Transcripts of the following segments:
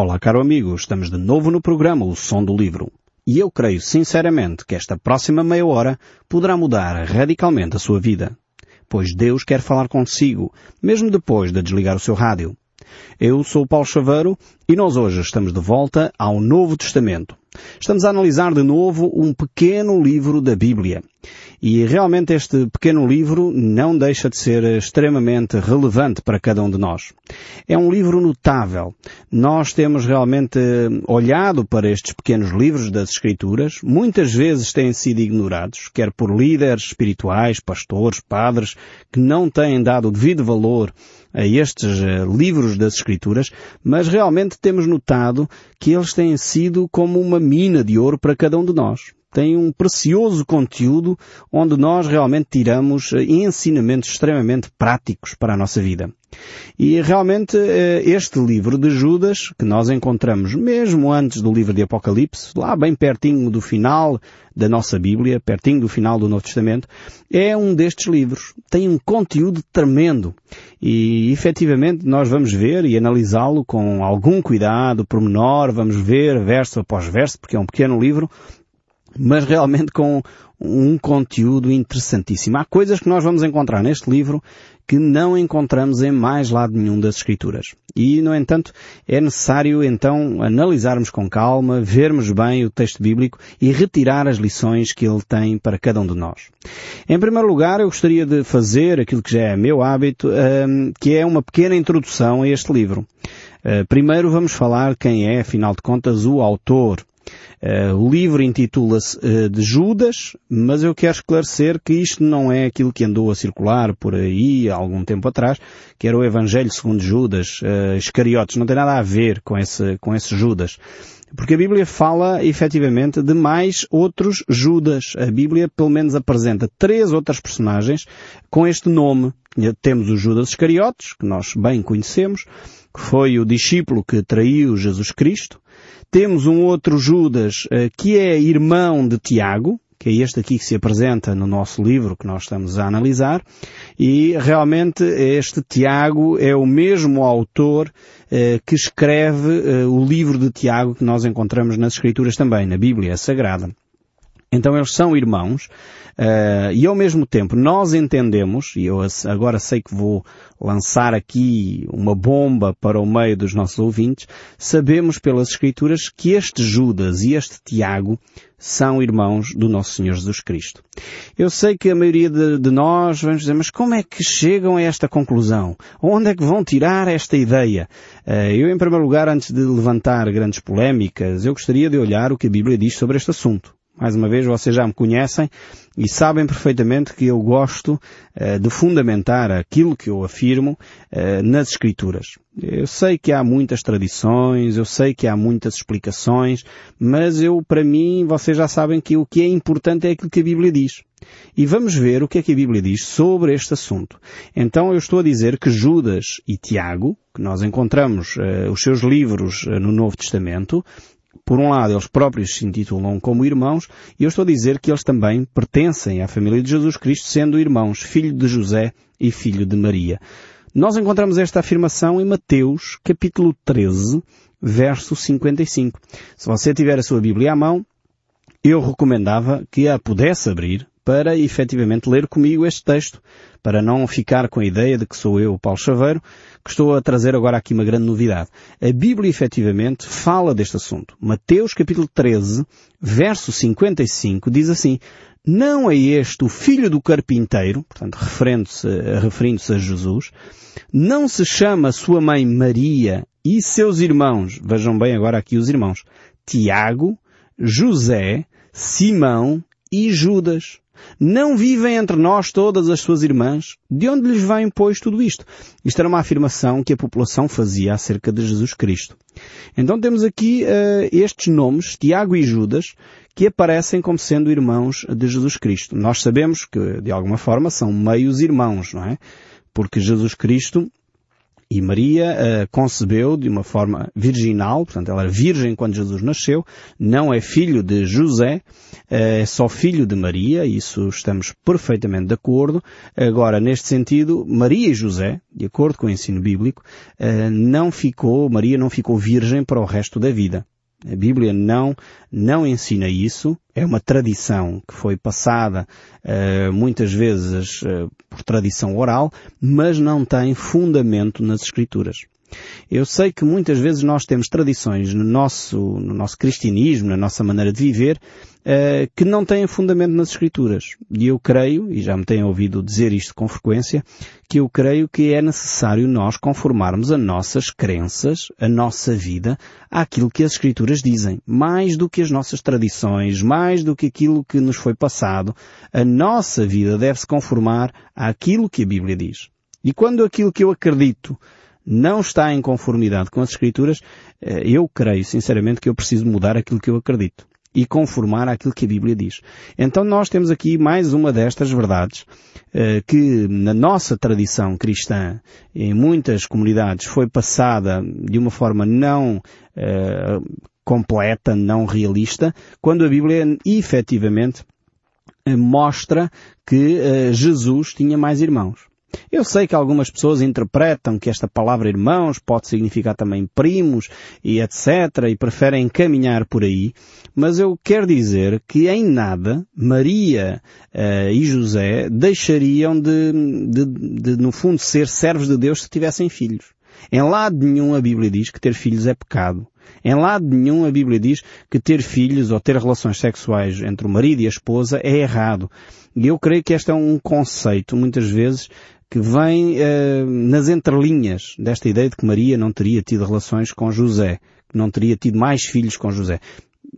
Olá, caro amigo, estamos de novo no programa O Som do Livro. E eu creio sinceramente que esta próxima meia hora poderá mudar radicalmente a sua vida. Pois Deus quer falar consigo, mesmo depois de desligar o seu rádio. Eu sou Paulo Chaveiro e nós hoje estamos de volta ao Novo Testamento. Estamos a analisar de novo um pequeno livro da Bíblia. E realmente este pequeno livro não deixa de ser extremamente relevante para cada um de nós. É um livro notável. Nós temos realmente olhado para estes pequenos livros das Escrituras. Muitas vezes têm sido ignorados, quer por líderes espirituais, pastores, padres, que não têm dado o devido valor a estes eh, livros das Escrituras, mas realmente temos notado que eles têm sido como uma mina de ouro para cada um de nós tem um precioso conteúdo onde nós realmente tiramos eh, ensinamentos extremamente práticos para a nossa vida. E realmente eh, este livro de Judas, que nós encontramos mesmo antes do livro de Apocalipse, lá bem pertinho do final da nossa Bíblia, pertinho do final do Novo Testamento, é um destes livros. Tem um conteúdo tremendo. E efetivamente nós vamos ver e analisá-lo com algum cuidado, pormenor, vamos ver verso após verso, porque é um pequeno livro, mas realmente com um conteúdo interessantíssimo. Há coisas que nós vamos encontrar neste livro que não encontramos em mais lado nenhum das Escrituras. E, no entanto, é necessário então analisarmos com calma, vermos bem o texto bíblico e retirar as lições que ele tem para cada um de nós. Em primeiro lugar, eu gostaria de fazer aquilo que já é meu hábito, hum, que é uma pequena introdução a este livro. Uh, primeiro vamos falar quem é, afinal de contas, o autor Uh, o livro intitula-se uh, de Judas, mas eu quero esclarecer que isto não é aquilo que andou a circular por aí há algum tempo atrás, que era o Evangelho segundo Judas, uh, Iscariotes, não tem nada a ver com esse, com esse Judas. Porque a Bíblia fala efetivamente de mais outros Judas. A Bíblia pelo menos apresenta três outras personagens com este nome. Temos o Judas Iscariotes, que nós bem conhecemos, que foi o discípulo que traiu Jesus Cristo. Temos um outro Judas eh, que é irmão de Tiago, que é este aqui que se apresenta no nosso livro que nós estamos a analisar, e realmente este Tiago é o mesmo autor que escreve eh, o livro de Tiago que nós encontramos nas Escrituras também, na Bíblia Sagrada. Então eles são irmãos, Uh, e ao mesmo tempo nós entendemos, e eu agora sei que vou lançar aqui uma bomba para o meio dos nossos ouvintes, sabemos pelas Escrituras que este Judas e este Tiago são irmãos do nosso Senhor Jesus Cristo. Eu sei que a maioria de, de, nós vamos dizer, mas como é que chegam a esta conclusão? Onde é que vão tirar esta ideia? Uh, eu, em primeiro lugar, antes de levantar grandes polémicas, eu gostaria de olhar o que a Bíblia diz sobre este assunto. Mais uma vez, vocês já me conhecem e sabem perfeitamente que eu gosto uh, de fundamentar aquilo que eu afirmo uh, nas Escrituras. Eu sei que há muitas tradições, eu sei que há muitas explicações, mas eu, para mim, vocês já sabem que o que é importante é aquilo que a Bíblia diz. E vamos ver o que é que a Bíblia diz sobre este assunto. Então eu estou a dizer que Judas e Tiago, que nós encontramos uh, os seus livros no Novo Testamento, por um lado, eles próprios se intitulam como irmãos, e eu estou a dizer que eles também pertencem à família de Jesus Cristo, sendo irmãos, filho de José e filho de Maria. Nós encontramos esta afirmação em Mateus, capítulo 13, verso 55. Se você tiver a sua Bíblia à mão, eu recomendava que a pudesse abrir para efetivamente ler comigo este texto, para não ficar com a ideia de que sou eu, Paulo Chaveiro, que estou a trazer agora aqui uma grande novidade. A Bíblia efetivamente fala deste assunto. Mateus capítulo 13, verso 55 diz assim, não é este o filho do carpinteiro, portanto referindo-se referindo a Jesus, não se chama sua mãe Maria e seus irmãos, vejam bem agora aqui os irmãos, Tiago, José, Simão e Judas. Não vivem entre nós todas as suas irmãs? De onde lhes vem, pois, tudo isto? Isto era uma afirmação que a população fazia acerca de Jesus Cristo. Então temos aqui uh, estes nomes, Tiago e Judas, que aparecem como sendo irmãos de Jesus Cristo. Nós sabemos que, de alguma forma, são meios irmãos, não é? Porque Jesus Cristo E Maria uh, concebeu de uma forma virginal, portanto ela era virgem quando Jesus nasceu, não é filho de José, uh, é só filho de Maria, isso estamos perfeitamente de acordo. Agora, neste sentido, Maria e José, de acordo com o ensino bíblico, uh, não ficou, Maria não ficou virgem para o resto da vida. A Bíblia não, não ensina isso. É uma tradição que foi passada uh, muitas vezes uh, por tradição oral, mas não tem fundamento nas Escrituras. Eu sei que muitas vezes nós temos tradições no nosso, no nosso cristianismo, na nossa maneira de viver, uh, que não têm fundamento nas Escrituras. E eu creio, e já me têm ouvido dizer isto com frequência, que eu creio que é necessário nós conformarmos as nossas crenças, a nossa vida, àquilo que as Escrituras dizem. Mais do que as nossas tradições, mais do que aquilo que nos foi passado, a nossa vida deve se conformar àquilo que a Bíblia diz. E quando aquilo que eu acredito não está em conformidade com as Escrituras, eh, eu creio sinceramente que eu preciso mudar aquilo que eu acredito e conformar àquilo que a Bíblia diz. Então nós temos aqui mais uma destas verdades eh, que na nossa tradição cristã, em muitas comunidades, foi passada de uma forma não eh, completa, não realista, quando a Bíblia efetivamente mostra que Jesus tinha mais irmãos. Eu sei que algumas pessoas interpretam que esta palavra irmãos pode significar também primos e etc. e preferem caminhar por aí, mas eu quero dizer que em nada Maria uh, e José deixariam de, de, de, no fundo, ser servos de Deus se tivessem filhos. Em lado nenhum a Bíblia diz que ter filhos é pecado. Em lado nenhum a Bíblia diz que ter filhos ou ter relações sexuais entre o marido e a esposa é errado. E eu creio que este é um conceito, muitas vezes, que vem uh, nas entrelinhas desta ideia de que Maria não teria tido relações com José, que não teria tido mais filhos com José.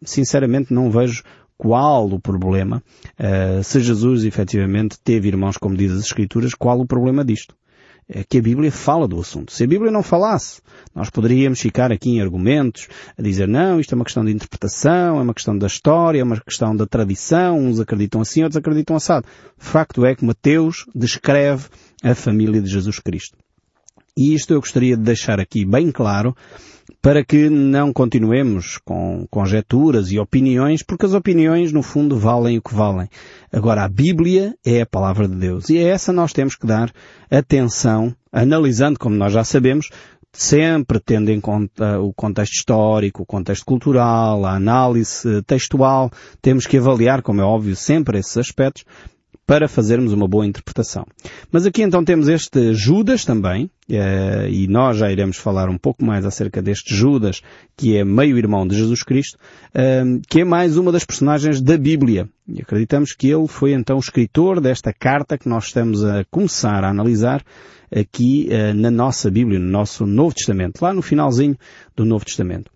Sinceramente não vejo qual o problema, uh, se Jesus efetivamente teve irmãos como diz as Escrituras, qual o problema disto? É que a Bíblia fala do assunto. Se a Bíblia não falasse, nós poderíamos ficar aqui em argumentos a dizer não, isto é uma questão de interpretação, é uma questão da história, é uma questão da tradição, uns acreditam assim, outros acreditam assado. Facto é que Mateus descreve a família de Jesus Cristo. E isto eu gostaria de deixar aqui bem claro para que não continuemos com conjecturas e opiniões, porque as opiniões, no fundo, valem o que valem. Agora, a Bíblia é a palavra de Deus e a essa nós temos que dar atenção, analisando, como nós já sabemos, sempre tendo em conta o contexto histórico, o contexto cultural, a análise textual, temos que avaliar, como é óbvio, sempre esses aspectos, para fazermos uma boa interpretação. Mas aqui então temos este Judas também, eh, e nós já iremos falar um pouco mais acerca deste Judas, que é meio-irmão de Jesus Cristo, eh, que é mais uma das personagens da Bíblia. E acreditamos que ele foi então o escritor desta carta que nós estamos a começar a analisar aqui eh, na nossa Bíblia, no nosso Novo Testamento, lá no finalzinho do Novo Testamento.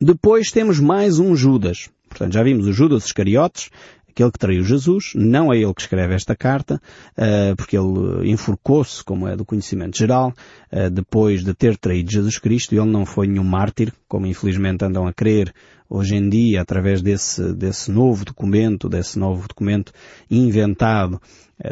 Depois temos mais um Judas. Portanto, já vimos o Judas Iscariotes, aquele que traiu Jesus, não é ele que escreve esta carta, uh, porque ele enforcou-se, como é do conhecimento geral, uh, depois de ter traído Jesus Cristo, ele não foi nenhum mártir, como infelizmente andam a crer hoje em dia, através desse, desse novo documento, desse novo documento inventado,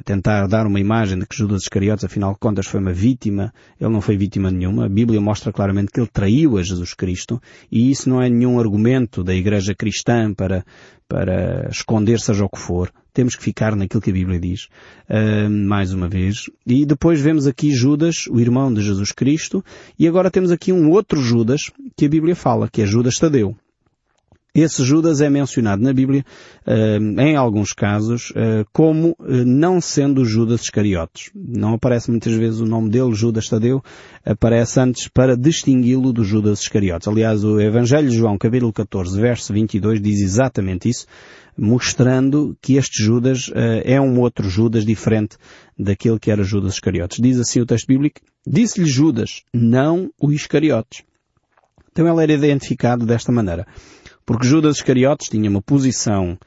tentar dar uma imagem de que Judas Iscariotes, afinal de contas, foi uma vítima. Ele não foi vítima nenhuma. A Bíblia mostra claramente que ele traiu a Jesus Cristo e isso não é nenhum argumento da Igreja Cristã para, para esconder seja o que for. Temos que ficar naquilo que a Bíblia diz. Uh, mais uma vez. E depois vemos aqui Judas, o irmão de Jesus Cristo, e agora temos aqui um outro Judas que a Bíblia fala, que é Judas Tadeu. Esse Judas é mencionado na Bíblia, uh, em alguns casos, uh, como uh, não sendo Judas Iscariotes. Não aparece muitas vezes o nome dele, Judas Tadeu, aparece antes para distingui-lo do Judas Iscariotes. Aliás, o Evangelho de João, capítulo 14, verso 22, diz exatamente isso, mostrando que este Judas é um outro Judas diferente daquele que era Judas Iscariotes. Diz assim o texto bíblico, disse-lhe Judas, não o Iscariotes. Então ele era identificado desta maneira. Porque Judas Iscariotes tinha uma posição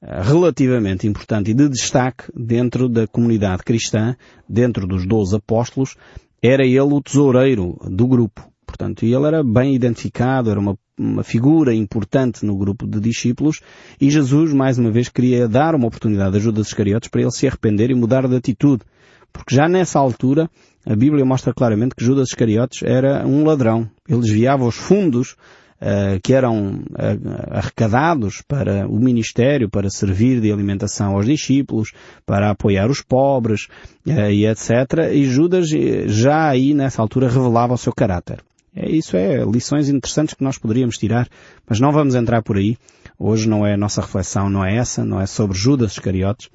eh, relativamente importante e de destaque dentro da comunidade cristã, dentro dos doze apóstolos, era ele o tesoureiro do grupo. Portanto, ele era bem identificado, era uma, uma figura importante no grupo de discípulos e Jesus, mais uma vez, queria dar uma oportunidade a Judas Iscariotes para ele se arrepender e mudar de atitude. Porque já nessa altura a Bíblia mostra claramente que Judas Iscariotes era um ladrão. Ele desviava os fundos uh, que eram uh, arrecadados para o ministério, para servir de alimentação aos discípulos, para apoiar os pobres uh, e etc. E Judas já aí nessa altura revelava o seu caráter. Isso é lições interessantes que nós poderíamos tirar, mas não vamos entrar por aí. Hoje não é a nossa reflexão, não é essa, não é sobre Judas Iscariotes.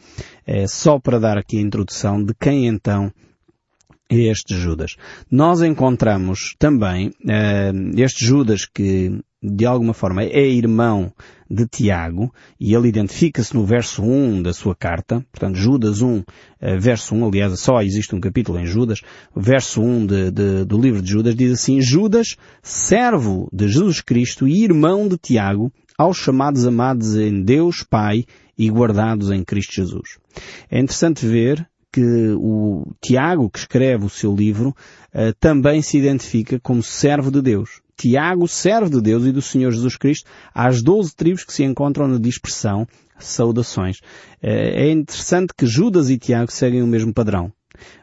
É só para dar aqui a introdução de quem então este Judas. Nós encontramos também uh, este Judas que de alguma forma é irmão de Tiago e ele identifica-se no verso 1 da sua carta, portanto Judas 1, uh, verso 1, aliás só existe um capítulo em Judas, verso 1 de, de, do livro de Judas diz assim, Judas, servo de Jesus Cristo e irmão de Tiago, aos chamados amados em Deus Pai e guardados em Cristo Jesus. É interessante ver que o Tiago, que escreve o seu livro, uh, também se identifica como servo de Deus. Tiago, servo de Deus e do Senhor Jesus Cristo, às doze tribos que se encontram na dispersão, saudações. Uh, é interessante que Judas e Tiago seguem o mesmo padrão.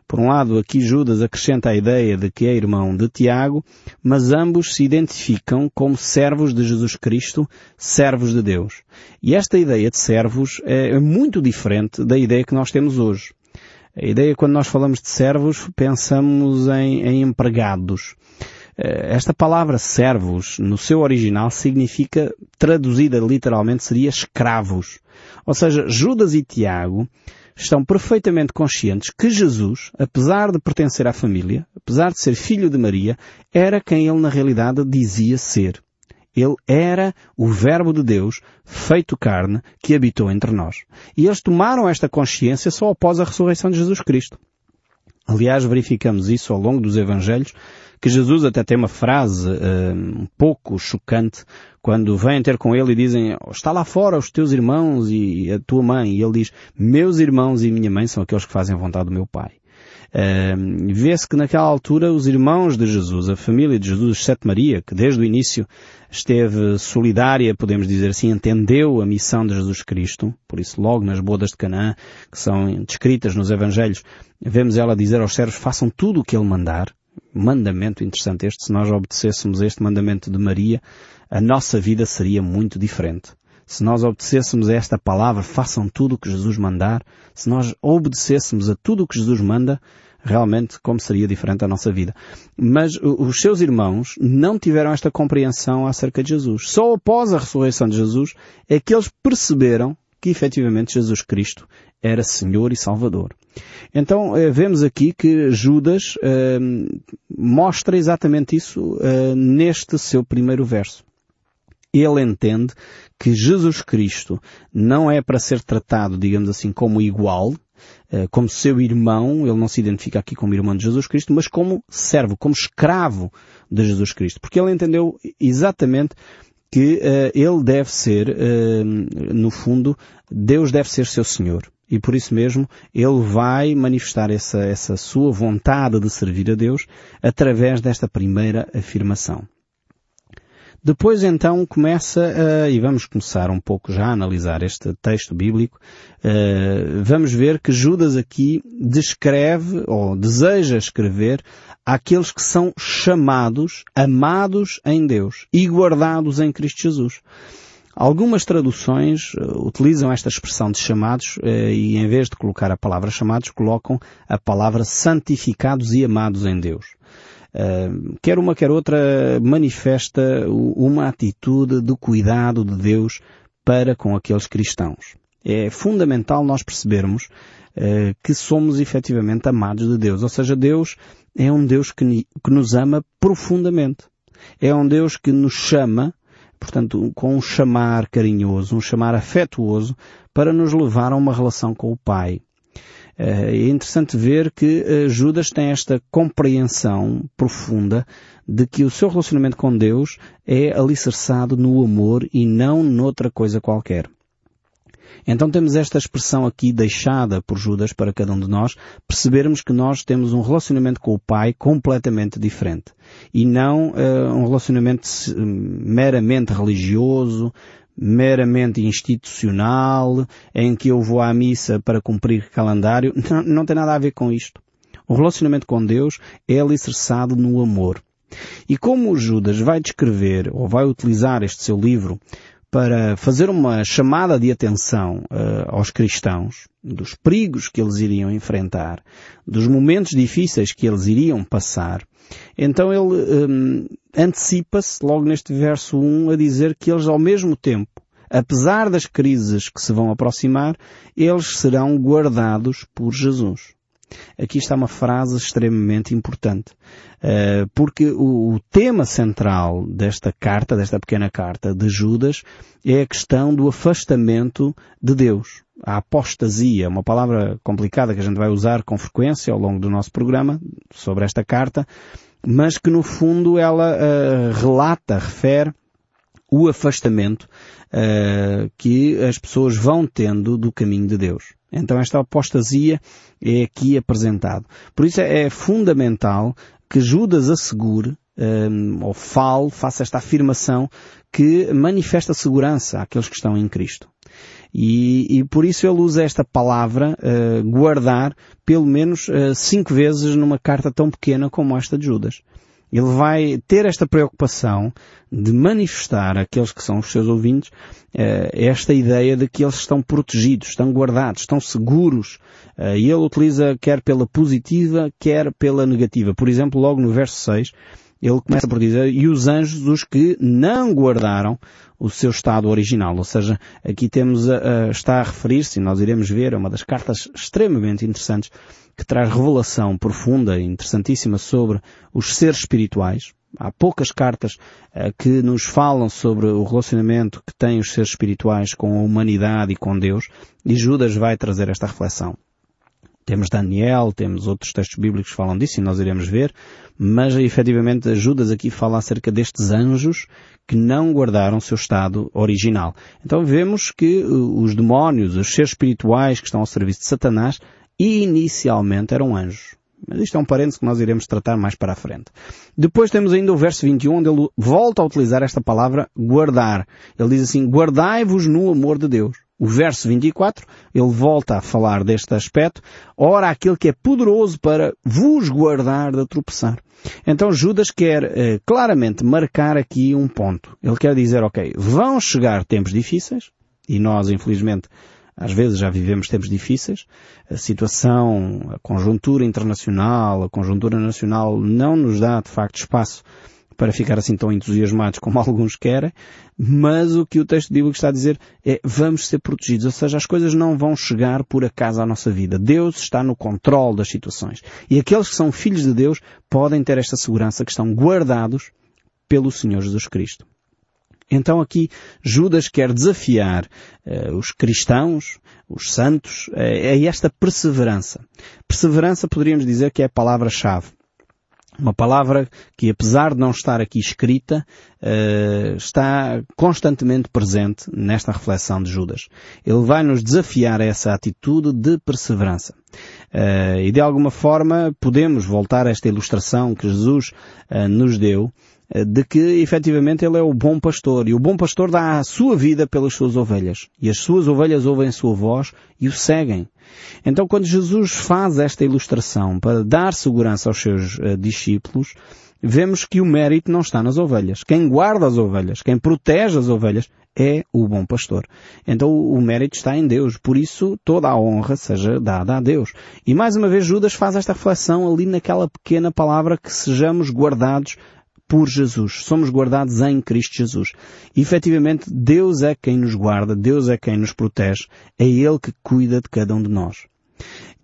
Por um lado, aqui Judas acrescenta a ideia de que é irmão de Tiago, mas ambos se identificam como servos de Jesus Cristo, servos de Deus. E esta ideia de servos é muito diferente da ideia que nós temos hoje. A ideia, quando nós falamos de servos, pensamos em, em empregados. Eh, esta palavra servos, no seu original, significa, traduzida literalmente, seria escravos. Ou seja, Judas e Tiago estão perfeitamente conscientes que Jesus, apesar de pertencer à família, apesar de ser filho de Maria, era quem ele na realidade dizia ser. Ele era o Verbo de Deus feito carne que habitou entre nós. E eles tomaram esta consciência só após a ressurreição de Jesus Cristo. Aliás, verificamos isso ao longo dos Evangelhos, que Jesus até tem uma frase uh, um pouco chocante quando vêm ter com ele e dizem está lá fora os teus irmãos e a tua mãe. E ele diz meus irmãos e minha mãe são aqueles que fazem a vontade do meu Pai. Uh, Vê-se que naquela altura os irmãos de Jesus, a família de Jesus, Sete Maria, que desde o início esteve solidária, podemos dizer assim, entendeu a missão de Jesus Cristo, por isso logo nas bodas de Canaã, que são descritas nos Evangelhos, vemos ela dizer aos servos, façam tudo o que ele mandar. Mandamento interessante este, se nós obedecêssemos este mandamento de Maria, a nossa vida seria muito diferente se nós obedecêssemos a esta palavra, façam tudo o que Jesus mandar, se nós obedecêssemos a tudo o que Jesus manda, realmente como seria diferente a nossa vida. Mas os seus irmãos não tiveram esta compreensão acerca de Jesus. Só após a ressurreição de Jesus é que eles perceberam que efetivamente Jesus Cristo era Senhor e Salvador. Então eh, vemos aqui que Judas eh, mostra exatamente isso eh, neste seu primeiro verso. Ele entende que Jesus Cristo não é para ser tratado, digamos assim, como igual, eh, como seu irmão, ele não se identifica aqui como irmão de Jesus Cristo, mas como servo, como escravo de Jesus Cristo. Porque ele entendeu exatamente que uh, ele deve ser, uh, no fundo, Deus deve ser seu Senhor. E por isso mesmo ele vai manifestar essa, essa sua vontade de servir a Deus através desta primeira afirmação. Depois então começa, uh, e vamos começar um pouco já a analisar este texto bíblico, uh, vamos ver que Judas aqui descreve, ou deseja escrever, àqueles que são chamados, amados em Deus e guardados em Cristo Jesus. Algumas traduções uh, utilizam esta expressão de chamados e em vez de colocar a palavra chamados, colocam a palavra santificados e amados em Deus. Quer uma quer outra manifesta uma atitude de cuidado de Deus para com aqueles cristãos. É fundamental nós percebermos uh, que somos efetivamente amados de Deus. Ou seja, Deus é um Deus que nos ama profundamente. É um Deus que nos chama, portanto, com um chamar carinhoso, um chamar afetuoso, para nos levar a uma relação com o Pai. Eh, é interessante ver que eh, Judas tem esta compreensão profunda de que o seu relacionamento com Deus é alicerçado no amor e não noutra coisa qualquer. Então temos esta expressão aqui deixada por Judas para cada um de nós, percebermos que nós temos um relacionamento com o Pai completamente diferente. E não uh, um relacionamento meramente religioso, meramente institucional, em que eu vou à missa para cumprir calendário, não, não tem nada a ver com isto. O relacionamento com Deus é alicerçado no amor. E como Judas vai descrever, ou vai utilizar este seu livro para fazer uma chamada de atenção uh, aos cristãos, dos perigos que eles iriam enfrentar, dos momentos difíceis que eles iriam passar, então ele um, antecipa-se logo neste verso 1 a dizer que eles ao mesmo tempo, apesar das crises que se vão aproximar, eles serão guardados por Jesus. Aqui está uma frase extremamente importante, uh, porque o, tema central desta carta, desta pequena carta de Judas, é a questão do afastamento de Deus. A apostasia, uma palavra complicada que a gente vai usar com frequência ao longo do nosso programa sobre esta carta, mas que no fundo ela uh, relata, refere o afastamento uh, que as pessoas vão tendo do caminho de Deus. Então esta apostasia é aqui apresentado. Por isso é, fundamental que Judas assegure um, ou fale, faça esta afirmação que manifesta segurança àqueles que estão em Cristo. E, e por isso ele usa esta palavra, uh, guardar, pelo menos uh, cinco vezes numa carta tão pequena como esta de Judas. Ele vai ter esta preocupação de manifestar àqueles que são os seus ouvintes uh, esta ideia de que eles estão protegidos, estão guardados, estão seguros. Uh, e ele utiliza quer pela positiva, quer pela negativa. Por exemplo, logo no verso 6, ele começa por dizer, e os anjos os que não guardaram o seu estado original. Ou seja, aqui temos a, a está a referir-se, e nós iremos ver, uma das cartas extremamente interessantes, que traz revelação profunda e interessantíssima sobre os seres espirituais. Há poucas cartas uh, que nos falam sobre o relacionamento que têm os seres espirituais com a humanidade e com Deus, e Judas vai trazer esta reflexão. Temos Daniel, temos outros textos bíblicos que falam disso e nós iremos ver, mas efetivamente Judas aqui fala acerca destes anjos que não guardaram seu estado original. Então vemos que uh, os demónios, os seres espirituais que estão ao serviço de Satanás, inicialmente eram anjos. Mas isto é um parênteses que nós iremos tratar mais para a frente. Depois temos ainda o verso 21, onde ele volta a utilizar esta palavra guardar. Ele diz assim, guardai-vos no amor de Deus. O verso 24, ele volta a falar deste aspecto. Ora, aquele que é poderoso para vos guardar de tropeçar. Então Judas quer eh, claramente marcar aqui um ponto. Ele quer dizer, ok, vão chegar tempos difíceis, e nós, infelizmente, às vezes já vivemos tempos difíceis, a situação, a conjuntura internacional, a conjuntura nacional não nos dá de facto espaço para ficar assim tão entusiasmados como alguns querem, mas o que o texto bíblico está a dizer é vamos ser protegidos, ou seja, as coisas não vão chegar por acaso à nossa vida. Deus está no controle das situações. E aqueles que são filhos de Deus podem ter esta segurança que estão guardados pelo Senhor Jesus Cristo. Então aqui Judas quer desafiar uh, os cristãos, os santos, uh, a esta perseverança. Perseverança poderíamos dizer que é a palavra-chave. Uma palavra que, apesar de não estar aqui escrita, uh, está constantemente presente nesta reflexão de Judas. Ele vai nos desafiar a essa atitude de perseverança. Uh, e de alguma forma podemos voltar a esta ilustração que Jesus uh, nos deu de que efetivamente ele é o bom pastor e o bom pastor dá a sua vida pelas suas ovelhas e as suas ovelhas ouvem a sua voz e o seguem. Então quando Jesus faz esta ilustração para dar segurança aos seus uh, discípulos, vemos que o mérito não está nas ovelhas. Quem guarda as ovelhas, quem protege as ovelhas é o bom pastor. Então o mérito está em Deus. Por isso toda a honra seja dada a Deus. E mais uma vez Judas faz esta reflexão ali naquela pequena palavra que sejamos guardados por Jesus. Somos guardados em Cristo Jesus. E efetivamente Deus é quem nos guarda, Deus é quem nos protege, é Ele que cuida de cada um de nós.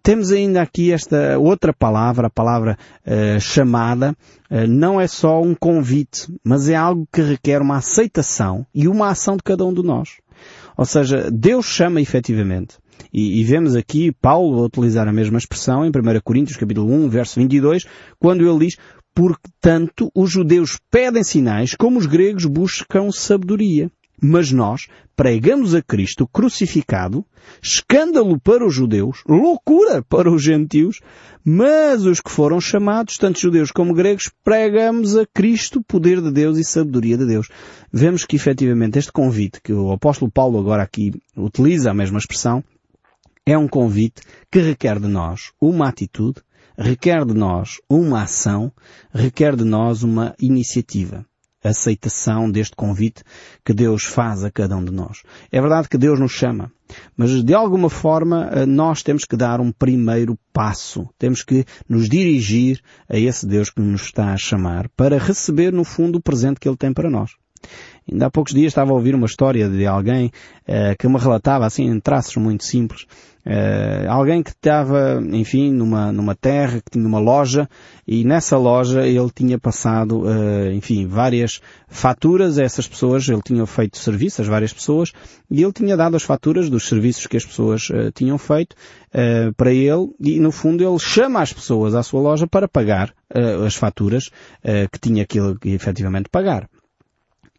Temos ainda aqui esta outra palavra, a palavra uh, chamada, uh, não é só um convite, mas é algo que requer uma aceitação e uma ação de cada um de nós. Ou seja, Deus chama efetivamente. E, e, vemos aqui Paulo a utilizar a mesma expressão em 1 Coríntios capítulo 1, verso 22, quando ele diz, porque tanto os judeus pedem sinais como os gregos buscam sabedoria. Mas nós pregamos a Cristo crucificado, escândalo para os judeus, loucura para os gentios, mas os que foram chamados, tanto judeus como gregos, pregamos a Cristo, poder de Deus e sabedoria de Deus. Vemos que efetivamente este convite, que o apóstolo Paulo agora aqui utiliza a mesma expressão, é um convite que requer de nós uma atitude, requer de nós uma ação, requer de nós uma iniciativa aceitação deste convite que Deus faz a cada um de nós. É verdade que Deus nos chama, mas de alguma forma eh, nós temos que dar um primeiro passo. Temos que nos dirigir a esse Deus que nos está a chamar para receber no fundo o presente que Ele tem para nós. Ainda há poucos dias estava a ouvir uma história de alguém uh, que me relatava assim em traços muito simples Uh, alguém que estava, enfim, numa, numa terra, que tinha uma loja, e nessa loja ele tinha passado, uh, enfim, várias faturas a essas pessoas, ele tinha feito serviços a várias pessoas, e ele tinha dado as faturas dos serviços que as pessoas tinham feito para ele, e no fundo ele chama as pessoas à sua loja para pagar as faturas que tinha que ele efetivamente pagar.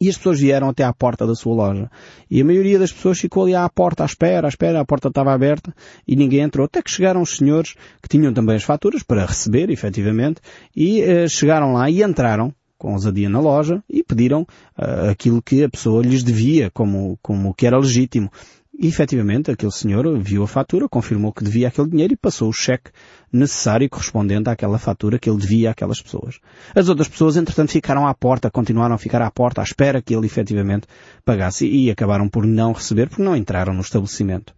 E as pessoas vieram até à porta da sua loja. E a maioria das pessoas ficou ali à porta, à espera, à espera, a porta estava aberta e ninguém entrou. Até que chegaram os senhores que tinham também as faturas para receber, efetivamente, e uh, chegaram lá e entraram com ousadia na loja e pediram uh, aquilo que a pessoa lhes devia, como, como que era legítimo. E efetivamente aquele senhor viu a fatura, confirmou que devia aquele dinheiro e passou o cheque necessário correspondente àquela fatura que ele devia àquelas pessoas. As outras pessoas, entretanto, ficaram à porta, continuaram a ficar à porta à espera que ele efetivamente pagasse e acabaram por não receber porque não entraram no estabelecimento.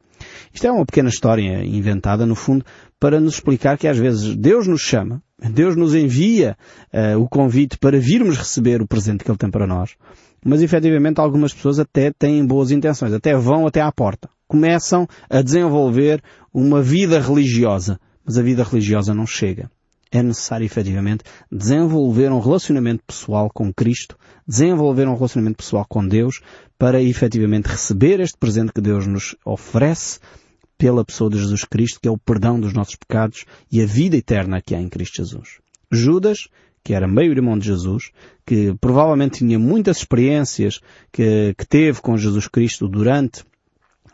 Isto é uma pequena história inventada, no fundo, para nos explicar que às vezes Deus nos chama, Deus nos envia uh, o convite para virmos receber o presente que Ele tem para nós. Mas efetivamente algumas pessoas até têm boas intenções, até vão até à porta. Começam a desenvolver uma vida religiosa, mas a vida religiosa não chega. É necessário efetivamente desenvolver um relacionamento pessoal com Cristo, desenvolver um relacionamento pessoal com Deus, para efetivamente receber este presente que Deus nos oferece pela pessoa de Jesus Cristo, que é o perdão dos nossos pecados e a vida eterna que há em Cristo Jesus. Judas que era meio-irmão de Jesus, que provavelmente tinha muitas experiências que, que teve com Jesus Cristo durante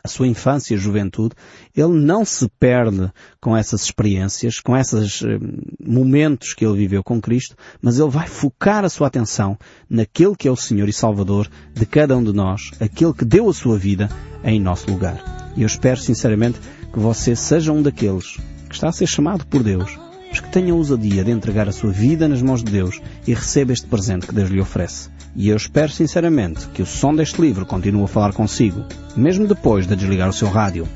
a sua infância e juventude, ele não se perde com essas experiências, com esses eh, momentos que ele viveu com Cristo, mas ele vai focar a sua atenção naquele que é o Senhor e Salvador de cada um de nós, aquele que deu a sua vida em nosso lugar. E eu espero sinceramente que você seja um daqueles que está a ser chamado por Deus mas que tenha ousadia de entregar a sua vida nas mãos de Deus e receba este presente que Deus lhe oferece. E eu espero sinceramente que o som deste livro continue a falar consigo, mesmo depois de desligar o seu rádio.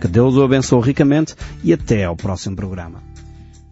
Que Deus o abençoe ricamente e até ao próximo programa.